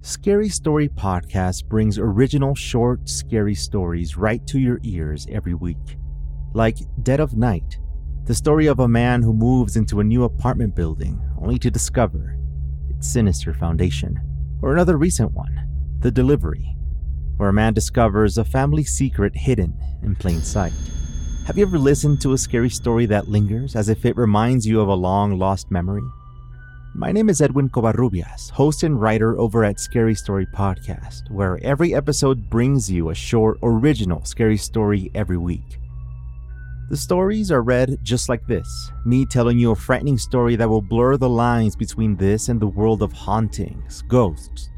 Scary Story Podcast brings original short, scary stories right to your ears every week. Like Dead of Night, the story of a man who moves into a new apartment building only to discover its sinister foundation. Or another recent one, The Delivery, where a man discovers a family secret hidden in plain sight. Have you ever listened to a scary story that lingers as if it reminds you of a long lost memory? My name is Edwin Covarrubias, host and writer over at Scary Story Podcast, where every episode brings you a short, original scary story every week. The stories are read just like this me telling you a frightening story that will blur the lines between this and the world of hauntings, ghosts,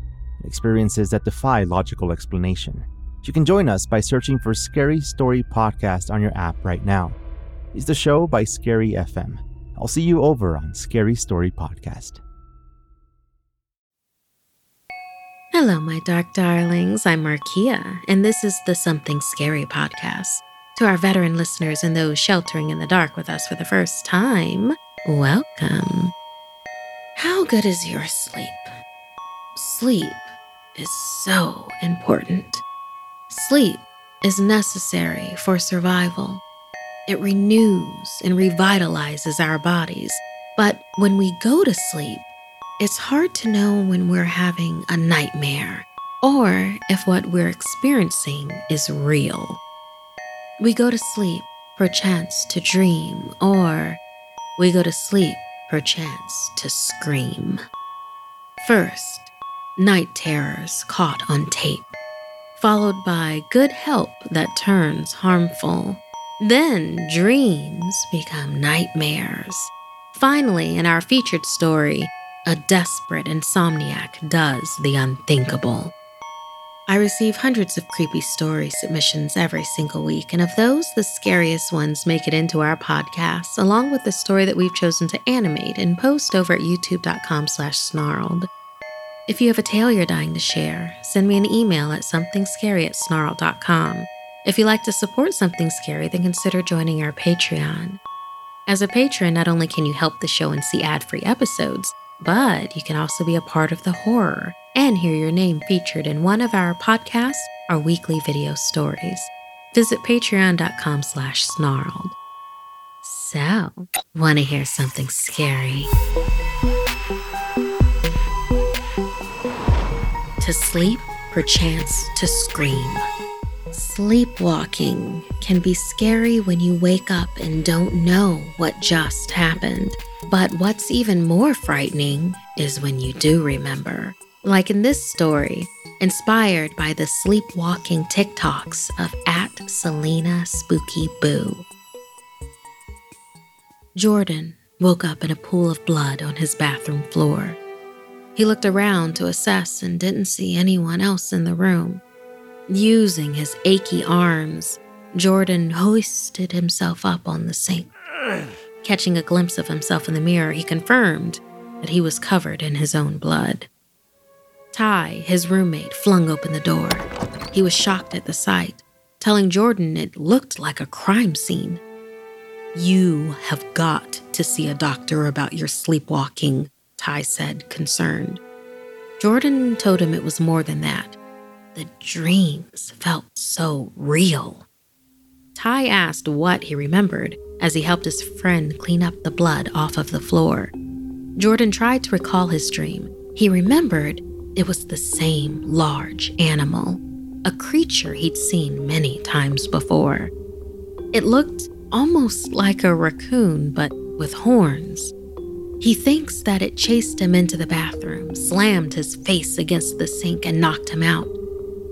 experiences that defy logical explanation. You can join us by searching for Scary Story Podcast on your app right now. It's the show by Scary FM. I'll see you over on Scary Story Podcast. Hello, my dark darlings. I'm Markia, and this is the Something Scary podcast. To our veteran listeners and those sheltering in the dark with us for the first time, welcome. How good is your sleep? Sleep is so important. Sleep is necessary for survival. It renews and revitalizes our bodies. But when we go to sleep, it's hard to know when we're having a nightmare or if what we're experiencing is real. We go to sleep perchance to dream, or we go to sleep perchance to scream. First, night terrors caught on tape, followed by good help that turns harmful. Then dreams become nightmares. Finally, in our featured story, a desperate insomniac does the unthinkable. I receive hundreds of creepy story submissions every single week, and of those, the scariest ones make it into our podcast, along with the story that we've chosen to animate and post over at youtube.com slash snarled. If you have a tale you're dying to share, send me an email at somethingscary at. If you'd like to support Something Scary, then consider joining our Patreon. As a patron, not only can you help the show and see ad free episodes, but you can also be a part of the horror and hear your name featured in one of our podcasts or weekly video stories. Visit patreon.com slash snarled. So, want to hear something scary? To sleep, perchance to scream. Sleepwalking can be scary when you wake up and don't know what just happened. But what's even more frightening is when you do remember. Like in this story, inspired by the sleepwalking TikToks of at Celina Spooky Boo. Jordan woke up in a pool of blood on his bathroom floor. He looked around to assess and didn't see anyone else in the room. Using his achy arms, Jordan hoisted himself up on the sink. Catching a glimpse of himself in the mirror, he confirmed that he was covered in his own blood. Ty, his roommate, flung open the door. He was shocked at the sight, telling Jordan it looked like a crime scene. You have got to see a doctor about your sleepwalking, Ty said, concerned. Jordan told him it was more than that. The dreams felt so real. Ty asked what he remembered as he helped his friend clean up the blood off of the floor. Jordan tried to recall his dream. He remembered it was the same large animal, a creature he'd seen many times before. It looked almost like a raccoon, but with horns. He thinks that it chased him into the bathroom, slammed his face against the sink, and knocked him out,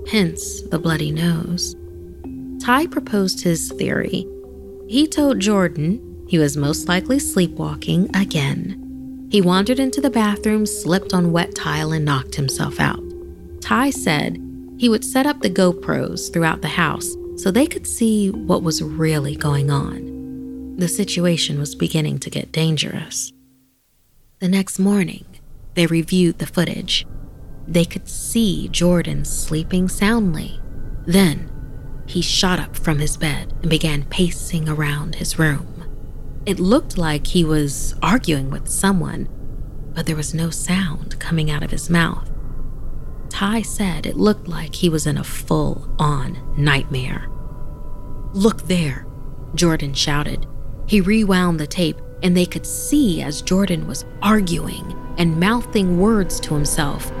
hence the bloody nose. Ty proposed his theory. He told Jordan he was most likely sleepwalking again. He wandered into the bathroom, slipped on wet tile, and knocked himself out. Ty said he would set up the GoPros throughout the house so they could see what was really going on. The situation was beginning to get dangerous. The next morning, they reviewed the footage. They could see Jordan sleeping soundly. Then, he shot up from his bed and began pacing around his room. It looked like he was arguing with someone, but there was no sound coming out of his mouth. Ty said it looked like he was in a full on nightmare. Look there, Jordan shouted. He rewound the tape, and they could see as Jordan was arguing and mouthing words to himself.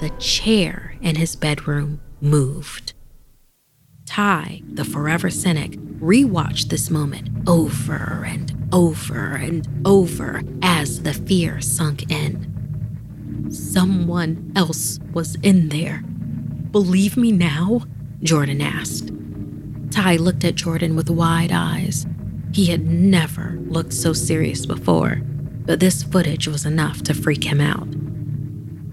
The chair in his bedroom moved. Ty, the forever cynic, rewatched this moment over and over and over as the fear sunk in. Someone else was in there. Believe me now? Jordan asked. Ty looked at Jordan with wide eyes. He had never looked so serious before, but this footage was enough to freak him out.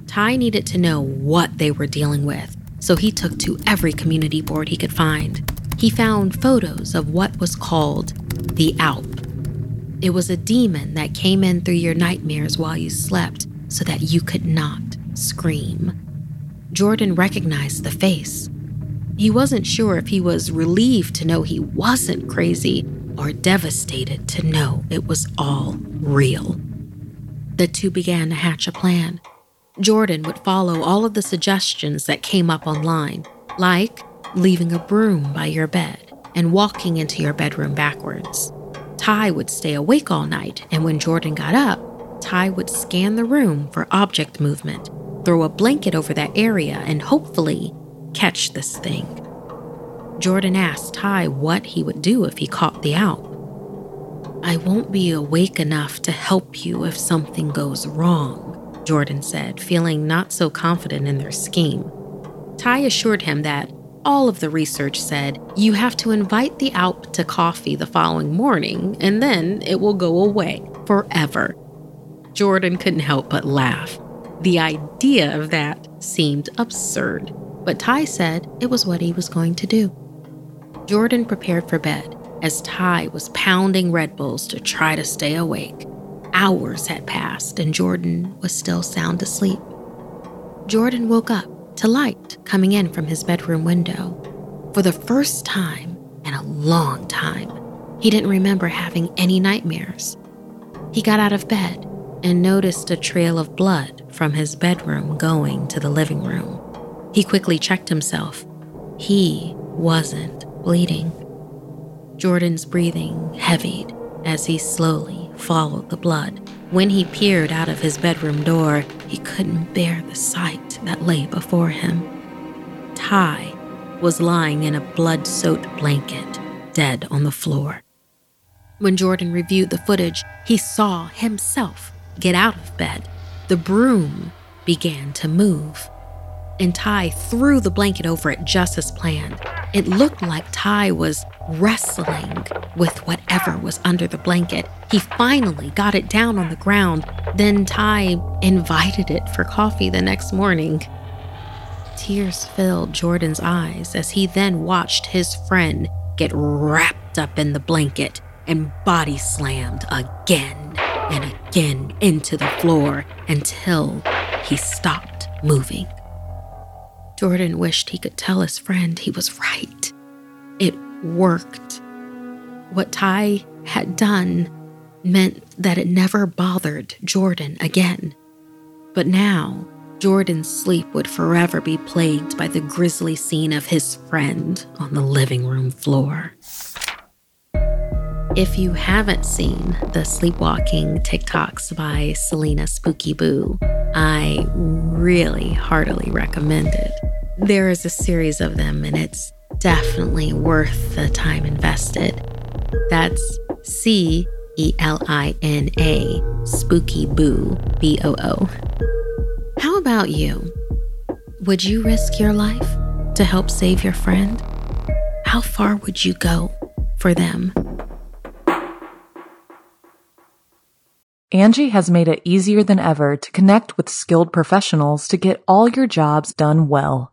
Ty needed to know what they were dealing with, so he took to every community board he could find. He found photos of what was called the Alp. It was a demon that came in through your nightmares while you slept so that you could not scream. Jordan recognized the face. He wasn't sure if he was relieved to know he wasn't crazy or devastated to know it was all real. The two began to hatch a plan. Jordan would follow all of the suggestions that came up online, like leaving a broom by your bed and walking into your bedroom backwards. Ty would stay awake all night, and when Jordan got up, Ty would scan the room for object movement, throw a blanket over that area, and hopefully catch this thing. Jordan asked Ty what he would do if he caught the Alp. I won't be awake enough to help you if something goes wrong, Jordan said, feeling not so confident in their scheme. Ty assured him that all of the research said you have to invite the Alp to coffee the following morning and then it will go away forever. Jordan couldn't help but laugh. The idea of that seemed absurd, but Ty said it was what he was going to do. Jordan prepared for bed as Ty was pounding Red Bulls to try to stay awake. Hours had passed and Jordan was still sound asleep. Jordan woke up to light coming in from his bedroom window. For the first time in a long time, he didn't remember having any nightmares. He got out of bed and noticed a trail of blood from his bedroom going to the living room. He quickly checked himself. He wasn't bleeding. Jordan's breathing heavied as he slowly followed the blood. When he peered out of his bedroom door, he couldn't bear the sight that lay before him. Ty was lying in a blood soaked blanket, dead on the floor. When Jordan reviewed the footage, he saw himself get out of bed. The broom began to move and Ty threw the blanket over it just as planned. It looked like Ty was wrestling with whatever was under the blanket. He finally got it down on the ground. Then Ty invited it for coffee the next morning. Tears filled Jordan's eyes as he then watched his friend get wrapped up in the blanket and body slammed again and again into the floor until he stopped moving. Jordan wished he could tell his friend he was right. It worked. What Ty had done meant that it never bothered Jordan again. But now, Jordan's sleep would forever be plagued by the grisly scene of his friend on the living room floor. If you haven't seen the sleepwalking TikToks by Celina Spooky Boo, I really heartily recommend it. There is a series of them, and it's definitely worth the time invested. That's C E L I N A, Spooky Boo, B O O. How about you? Would you risk your life to help save your friend? How far would you go for them? Angi has made it easier than ever to connect with skilled professionals to get all your jobs done well.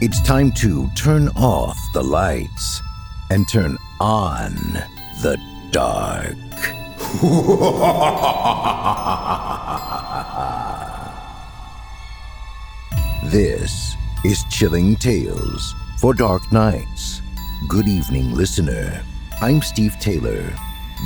It's time to turn off the lights and turn on the dark. this is Chilling Tales for Dark Nights. Good evening, listener. I'm Steve Taylor,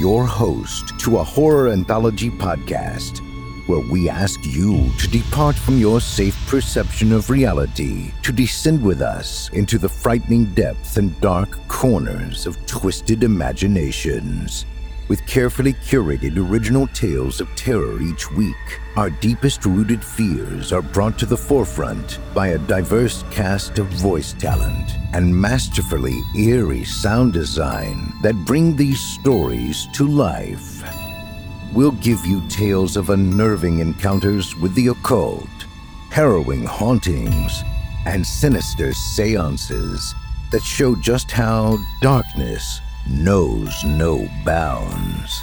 your host to a horror anthology podcast where we ask you to depart from your safe perception of reality to descend with us into the frightening depths and dark corners of twisted imaginations. With carefully curated original tales of terror each week, our deepest rooted fears are brought to the forefront by a diverse cast of voice talent and masterfully eerie sound design that bring these stories to life. We'll give you tales of unnerving encounters with the occult, harrowing hauntings, and sinister seances that show just how darkness knows no bounds.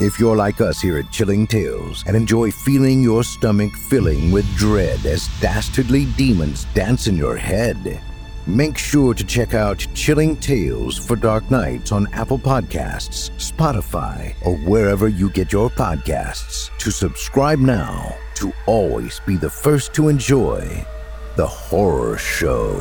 If you're like us here at Chilling Tales and enjoy feeling your stomach filling with dread as dastardly demons dance in your head, make sure to check out Chilling Tales for Dark Nights on Apple Podcasts, Spotify, or wherever you get your podcasts to subscribe now to always be the first to enjoy the horror show.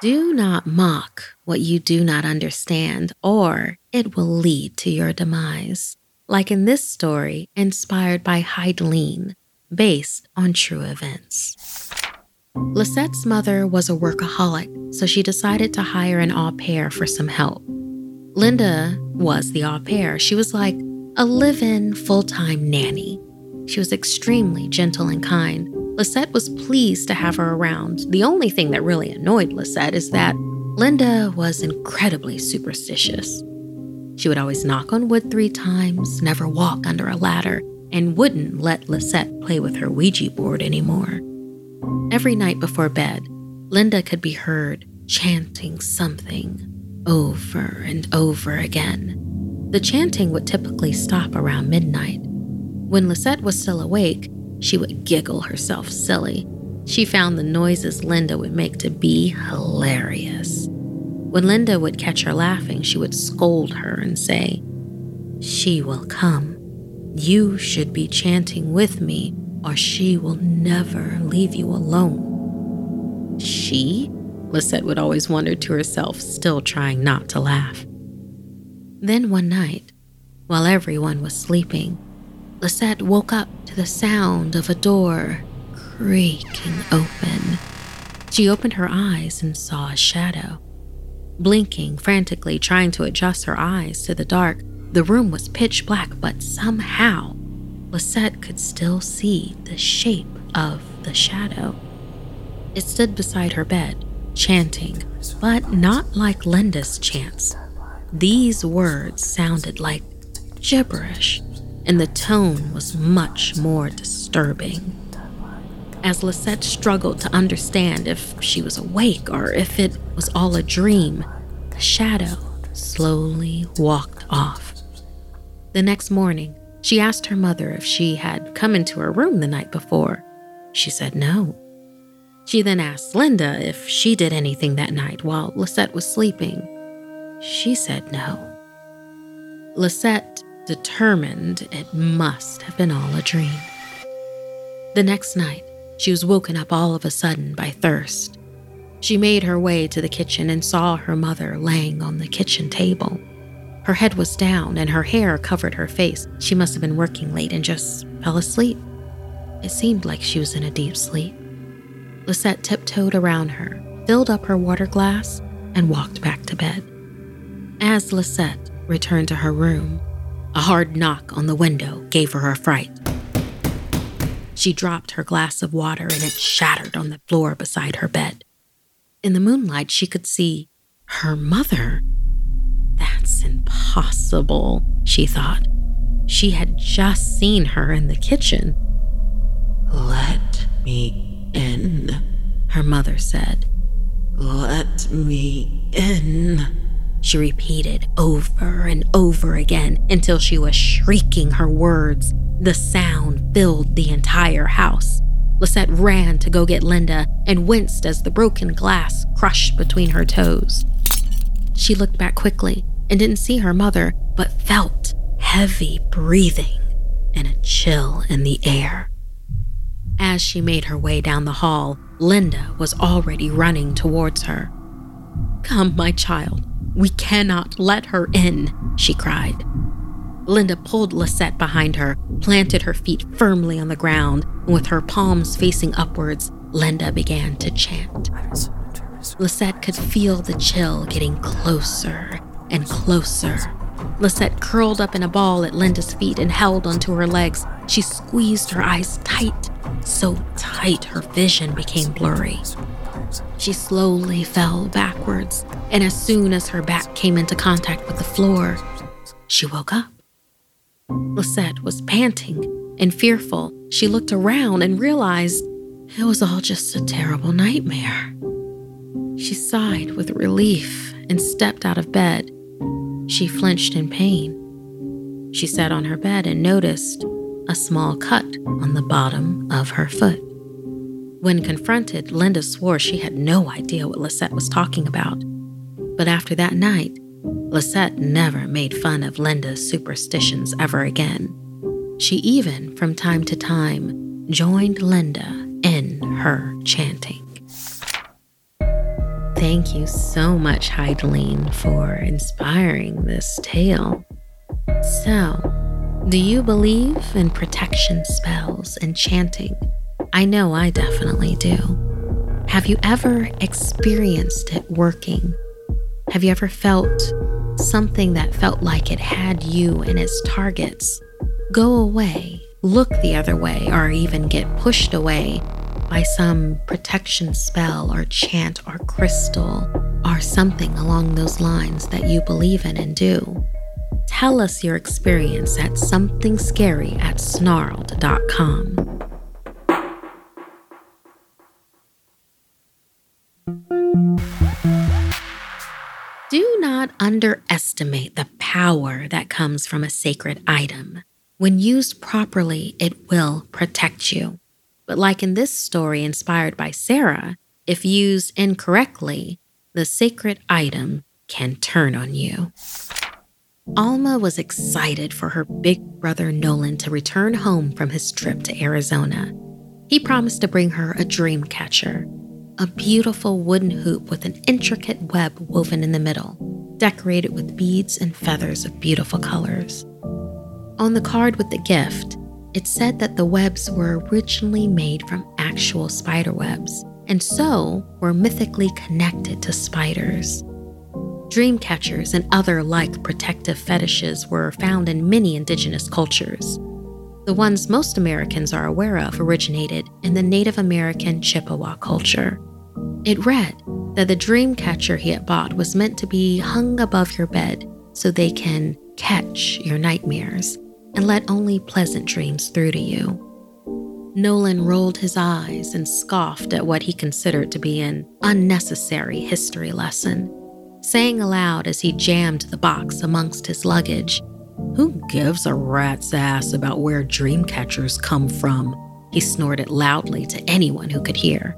Do not mock what you do not understand, or it will lead to your demise. Like in this story, inspired by Heidelin, based on true events. Lisette's mother was a workaholic, so she decided to hire an au pair for some help. Linda was the au pair. She was like a live in full time nanny. She was extremely gentle and kind, Lisette was pleased to have her around. The only thing that really annoyed Lisette is that Linda was incredibly superstitious. She would always knock on wood three times, never walk under a ladder, and wouldn't let Lisette play with her Ouija board anymore. Every night before bed, Linda could be heard chanting something over and over again. The chanting would typically stop around midnight. When Lisette was still awake, she would giggle herself silly. She found the noises Linda would make to be hilarious. When Linda would catch her laughing, she would scold her and say, She will come. You should be chanting with me, or she will never leave you alone. She? Lisette would always wonder to herself, still trying not to laugh. Then one night, while everyone was sleeping, Lisette woke up to the sound of a door creaking open. She opened her eyes and saw a shadow. Blinking frantically, trying to adjust her eyes to the dark, the room was pitch black, but somehow Lisette could still see the shape of the shadow. It stood beside her bed, chanting, but not like Linda's chants. These words sounded like gibberish and the tone was much more disturbing. As Lisette struggled to understand if she was awake or if it was all a dream, the shadow slowly walked off. The next morning, she asked her mother if she had come into her room the night before. She said no. She then asked Linda if she did anything that night while Lisette was sleeping. She said no. Lisette determined it must have been all a dream. The next night, she was woken up all of a sudden by thirst. She made her way to the kitchen and saw her mother laying on the kitchen table. Her head was down and her hair covered her face. She must have been working late and just fell asleep. It seemed like she was in a deep sleep. Lisette tiptoed around her, filled up her water glass, and walked back to bed. As Lisette returned to her room, a hard knock on the window gave her a fright. She dropped her glass of water and it shattered on the floor beside her bed. In the moonlight, she could see her mother. That's impossible, she thought. She had just seen her in the kitchen. Let me in, her mother said. Let me in she repeated over and over again until she was shrieking her words. The sound filled the entire house. Lisette ran to go get Linda and winced as the broken glass crushed between her toes. She looked back quickly and didn't see her mother, but felt heavy breathing and a chill in the air. As she made her way down the hall, Linda was already running towards her. Come, my child, we cannot let her in, she cried. Linda pulled Lisette behind her, planted her feet firmly on the ground, and with her palms facing upwards, Linda began to chant. Lisette could feel the chill getting closer and closer. Lisette curled up in a ball at Linda's feet and held onto her legs. She squeezed her eyes tight, so tight her vision became blurry. She slowly fell backwards, and as soon as her back came into contact with the floor, she woke up. Lisette was panting and fearful. She looked around and realized it was all just a terrible nightmare. She sighed with relief and stepped out of bed. She flinched in pain. She sat on her bed and noticed a small cut on the bottom of her foot. When confronted, Linda swore she had no idea what Lisette was talking about. But after that night, Lisette never made fun of Linda's superstitions ever again. She even, from time to time, joined Linda in her chanting. Thank you so much, Heidelene, for inspiring this tale. So, do you believe in protection spells and chanting? I know I definitely do. Have you ever experienced it working? Have you ever felt something that felt like it had you in its targets go away, look the other way, or even get pushed away by some protection spell or chant or crystal or something along those lines that you believe in and do? Tell us your experience at somethingscary at snarled.com. Do not underestimate the power that comes from a sacred item. When used properly, it will protect you. But, like in this story inspired by Sarah, if used incorrectly, the sacred item can turn on you. Alma was excited for her big brother Nolan to return home from his trip to Arizona. He promised to bring her a dream catcher, a beautiful wooden hoop with an intricate web woven in the middle, decorated with beads and feathers of beautiful colors. On the card with the gift, it said that the webs were originally made from actual spider webs, and so were mythically connected to spiders. Dream catchers and other like protective fetishes were found in many indigenous cultures. The ones most Americans are aware of originated in the Native American Chippewa culture. It read that the dream catcher he had bought was meant to be hung above your bed so they can catch your nightmares and let only pleasant dreams through to you. Nolan rolled his eyes and scoffed at what he considered to be an unnecessary history lesson, saying aloud as he jammed the box amongst his luggage who gives a rat's ass about where dream catchers come from? He snorted loudly to anyone who could hear.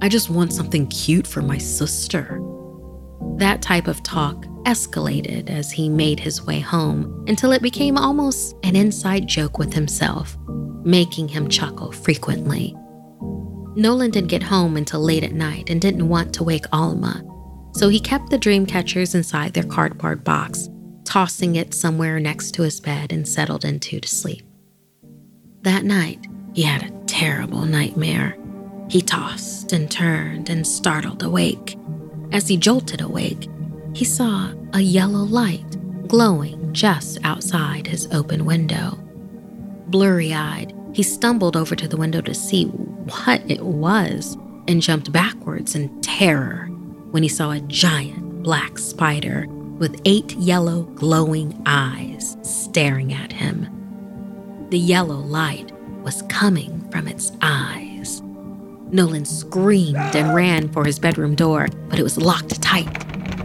I just want something cute for my sister. That type of talk escalated as he made his way home until it became almost an inside joke with himself, making him chuckle frequently. Nolan didn't get home until late at night and didn't want to wake Alma, so he kept the dream catchers inside their cardboard box tossing it somewhere next to his bed and settled into to sleep. That night, he had a terrible nightmare. He tossed and turned and startled awake. As he jolted awake, he saw a yellow light glowing just outside his open window. Blurry eyed, he stumbled over to the window to see what it was and jumped backwards in terror when he saw a giant black spider with eight yellow glowing eyes staring at him. The yellow light was coming from its eyes. Nolan screamed and ran for his bedroom door, but it was locked tight.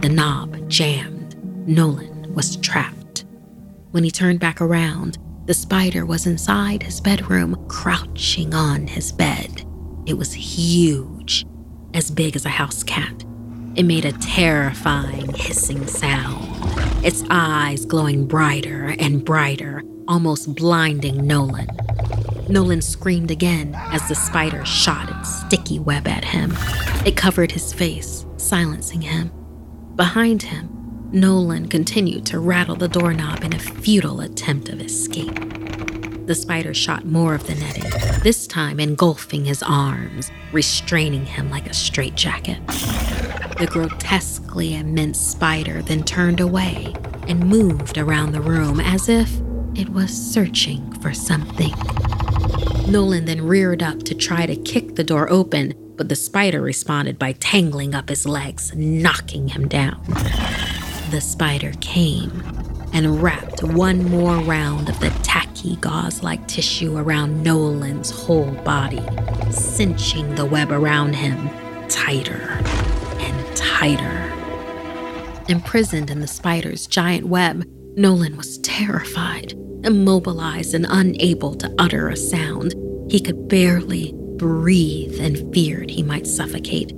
The knob jammed. Nolan was trapped. When he turned back around, the spider was inside his bedroom, crouching on his bed. It was huge, as big as a house cat. It made a terrifying hissing sound, its eyes glowing brighter and brighter, almost blinding Nolan. Nolan screamed again as the spider shot its sticky web at him. It covered his face, silencing him. Behind him, Nolan continued to rattle the doorknob in a futile attempt of escape. The spider shot more of the netting, this time engulfing his arms, restraining him like a straitjacket. The grotesquely immense spider then turned away and moved around the room as if it was searching for something. Nolan then reared up to try to kick the door open, but the spider responded by tangling up his legs, knocking him down the spider came and wrapped one more round of the tacky gauze like tissue around Nolan's whole body, cinching the web around him tighter and tighter. Imprisoned in the spider's giant web, Nolan was terrified, immobilized, and unable to utter a sound. He could barely breathe and feared he might suffocate.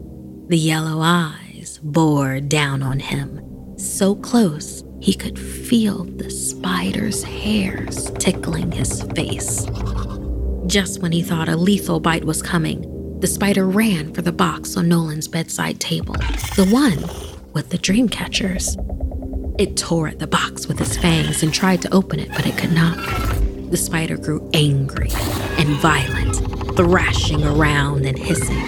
The yellow eyes bore down on him so close he could feel the spider's hairs tickling his face. Just when he thought a lethal bite was coming, the spider ran for the box on Nolan's bedside table, the one with the dream catchers. It tore at the box with its fangs and tried to open it, but it could not. The spider grew angry and violent, thrashing around and hissing.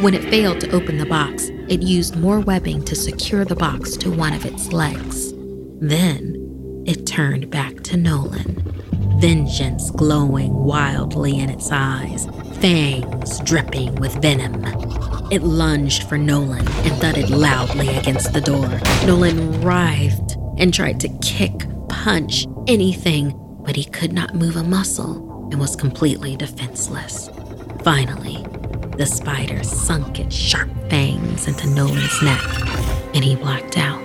When it failed to open the box, it used more webbing to secure the box to one of its legs. Then it turned back to Nolan, vengeance glowing wildly in its eyes, fangs dripping with venom. It lunged for Nolan and thudded loudly against the door. Nolan writhed and tried to kick, punch, anything, but he could not move a muscle and was completely defenseless. Finally, the spider sunk its sharp fangs into Nolan's neck, and he blacked out.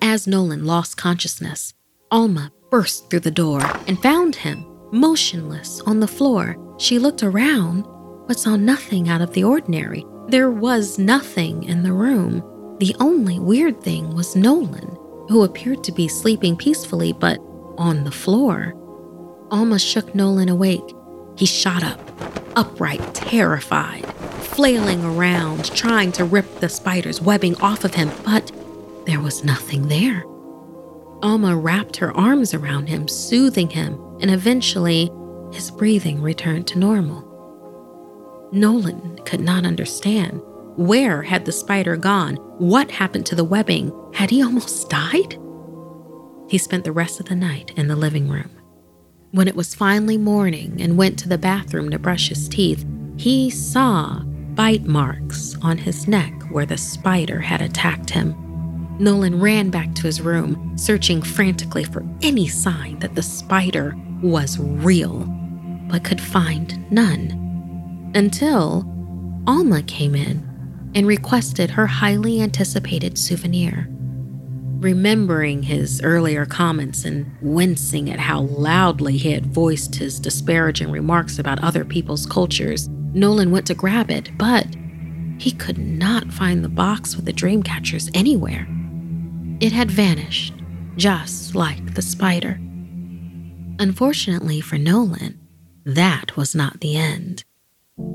As Nolan lost consciousness, Alma burst through the door and found him motionless on the floor. She looked around, but saw nothing out of the ordinary. There was nothing in the room. The only weird thing was Nolan, who appeared to be sleeping peacefully but on the floor. Alma shook Nolan awake. He shot up, upright, terrified, flailing around, trying to rip the spider's webbing off of him, but there was nothing there. Alma wrapped her arms around him, soothing him, and eventually his breathing returned to normal. Nolan could not understand. Where had the spider gone? What happened to the webbing? Had he almost died? He spent the rest of the night in the living room. When it was finally morning and went to the bathroom to brush his teeth, he saw bite marks on his neck where the spider had attacked him. Nolan ran back to his room, searching frantically for any sign that the spider was real, but could find none. Until Alma came in and requested her highly anticipated souvenir. Remembering his earlier comments and wincing at how loudly he had voiced his disparaging remarks about other people's cultures, Nolan went to grab it, but he could not find the box with the dream catchers anywhere. It had vanished, just like the spider. Unfortunately for Nolan, that was not the end.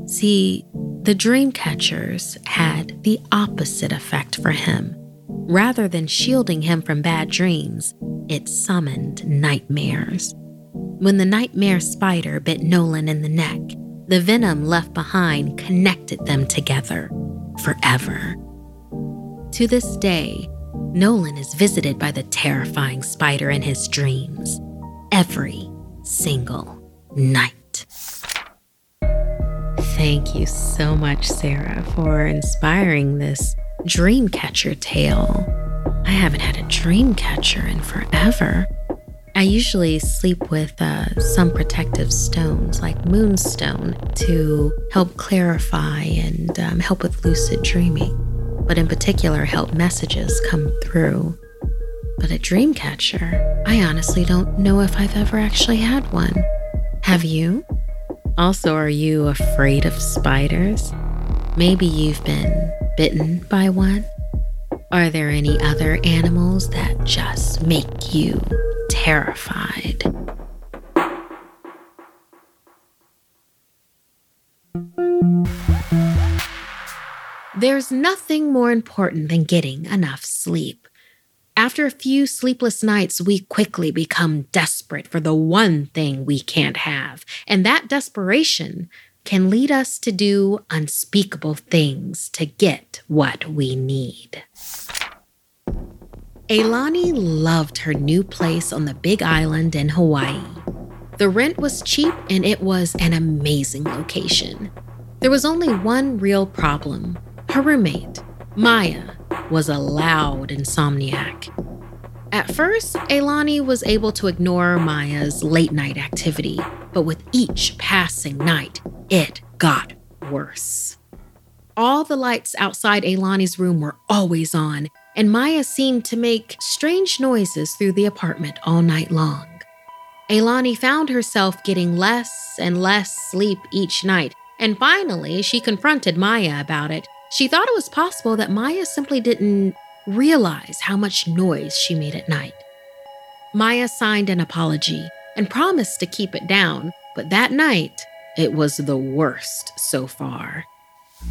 See, the dream catchers had the opposite effect for him. Rather than shielding him from bad dreams, it summoned nightmares. When the nightmare spider bit Nolan in the neck, The venom left behind connected them together forever. To this day, Nolan is visited by the terrifying spider in his dreams every single night. Thank you so much, Sarah, for inspiring this dreamcatcher tale. I haven't had a dreamcatcher in forever. I usually sleep with uh, some protective stones like moonstone to help clarify and um, help with lucid dreaming, but in particular, help messages come through. But a dream catcher, I honestly don't know if I've ever actually had one. Have you? Also, are you afraid of spiders? Maybe you've been bitten by one? Are there any other animals that just make you terrified? There's nothing more important than getting enough sleep. After a few sleepless nights, we quickly become desperate for the one thing we can't have, and that desperation can lead us to do unspeakable things to get what we need. Ailani loved her new place on the big island in Hawaii. The rent was cheap and it was an amazing location. There was only one real problem her roommate, Maya, was a loud insomniac. At first, Ailani was able to ignore Maya's late night activity, but with each passing night, it got worse. All the lights outside Ailani's room were always on, and Maya seemed to make strange noises through the apartment all night long. Ailani found herself getting less and less sleep each night, and finally she confronted Maya about it. She thought it was possible that Maya simply didn't realize how much noise she made at night. Maya signed an apology and promised to keep it down, but that night, it was the worst so far.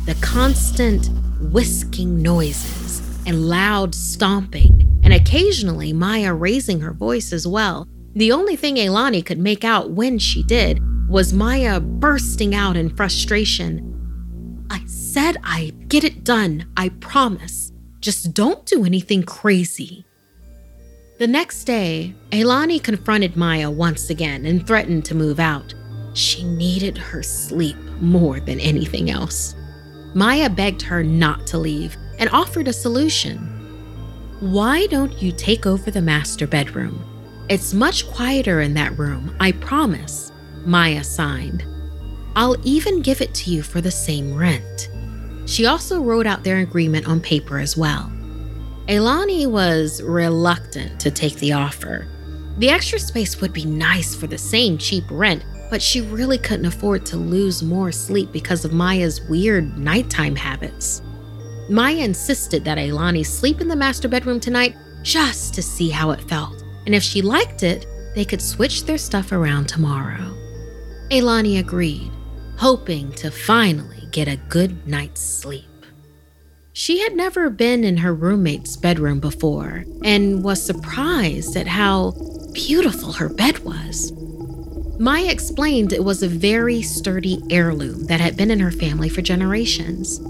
The constant whisking noises and loud stomping, and occasionally Maya raising her voice as well. The only thing Ailani could make out when she did was Maya bursting out in frustration. Said I'd get it done, I promise. Just don't do anything crazy. The next day, Ailani confronted Maya once again and threatened to move out. She needed her sleep more than anything else. Maya begged her not to leave and offered a solution. Why don't you take over the master bedroom? It's much quieter in that room, I promise, Maya signed. I'll even give it to you for the same rent. She also wrote out their agreement on paper as well. Ailani was reluctant to take the offer. The extra space would be nice for the same cheap rent, but she really couldn't afford to lose more sleep because of Maya's weird nighttime habits. Maya insisted that Ailani sleep in the master bedroom tonight just to see how it felt, and if she liked it, they could switch their stuff around tomorrow. Ailani agreed, hoping to finally get a good night's sleep. She had never been in her roommate's bedroom before and was surprised at how beautiful her bed was. Maya explained it was a very sturdy heirloom that had been in her family for generations.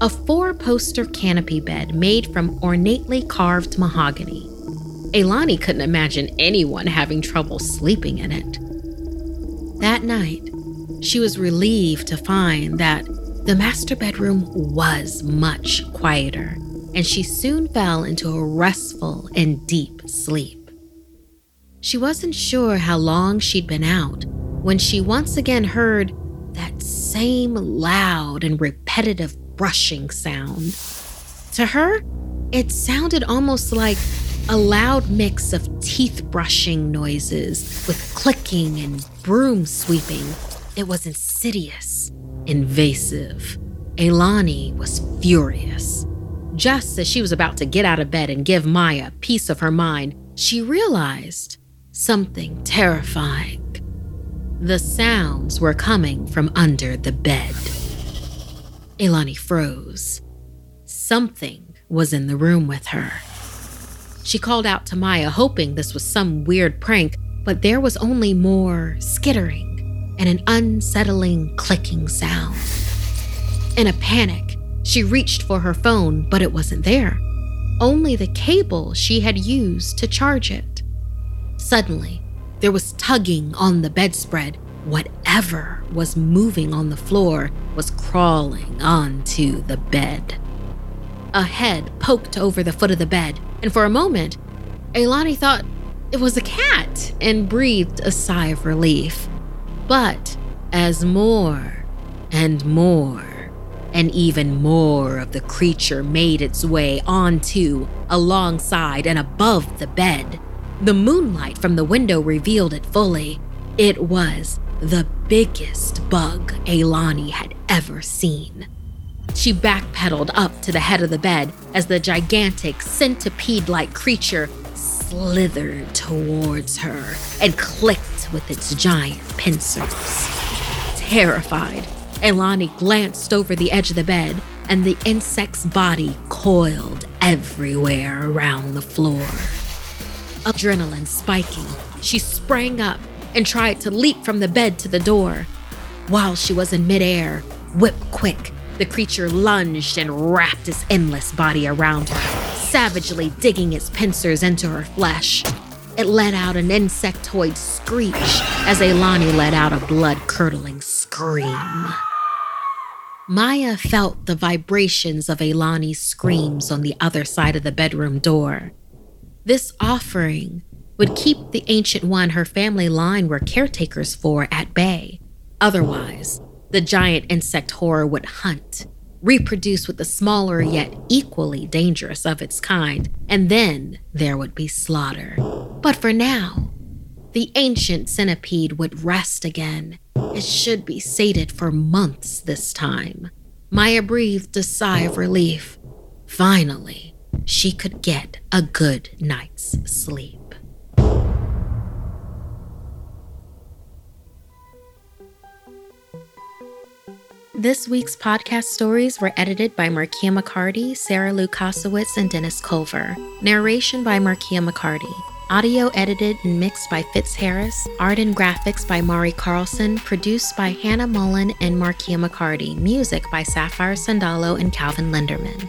A four poster canopy bed made from ornately carved mahogany. Ailani couldn't imagine anyone having trouble sleeping in it. That night, she was relieved to find that the master bedroom was much quieter, and she soon fell into a restful and deep sleep. She wasn't sure how long she'd been out when she once again heard that same loud and repetitive brushing sound. To her, it sounded almost like a loud mix of teeth brushing noises with clicking and broom sweeping. It was insidious invasive. Ailani was furious. Just as she was about to get out of bed and give Maya a piece of her mind, she realized something terrifying. The sounds were coming from under the bed. Ailani froze. Something was in the room with her. She called out to Maya, hoping this was some weird prank, but there was only more skittering and an unsettling clicking sound. In a panic, she reached for her phone, but it wasn't there. Only the cable she had used to charge it. Suddenly, there was tugging on the bedspread. Whatever was moving on the floor was crawling onto the bed. A head poked over the foot of the bed, and for a moment, Ailani thought it was a cat and breathed a sigh of relief. But as more and more and even more of the creature made its way onto, alongside, and above the bed, the moonlight from the window revealed it fully. It was the biggest bug Ailani had ever seen. She backpedaled up to the head of the bed as the gigantic centipede like creature slithered towards her and clicked with its giant pincers. Terrified, Ailani glanced over the edge of the bed and the insect's body coiled everywhere around the floor. Adrenaline spiking, she sprang up and tried to leap from the bed to the door. While she was in midair, whip quick, the creature lunged and wrapped its endless body around her, savagely digging its pincers into her flesh. It let out an insectoid screech as Ailani let out a blood curdling scream. Maya felt the vibrations of Ailani's screams on the other side of the bedroom door. This offering would keep the Ancient One her family line were caretakers for at bay. Otherwise, the giant insect horror would hunt, reproduce with the smaller yet equally dangerous of its kind, and then there would be slaughter. But for now, the ancient centipede would rest again. It should be sated for months this time. Maya breathed a sigh of relief. Finally, she could get a good night's sleep. This week's podcast stories were edited by Markia McCarty, Sarah Lukasiewicz, and Dennis Culver. Narration by Markia McCarty. Audio edited and mixed by Fitz Harris. Art and graphics by Mari Carlson. Produced by Hannah Mullen and Markia McCarty. Music by Sapphire Sandalo and Calvin Linderman.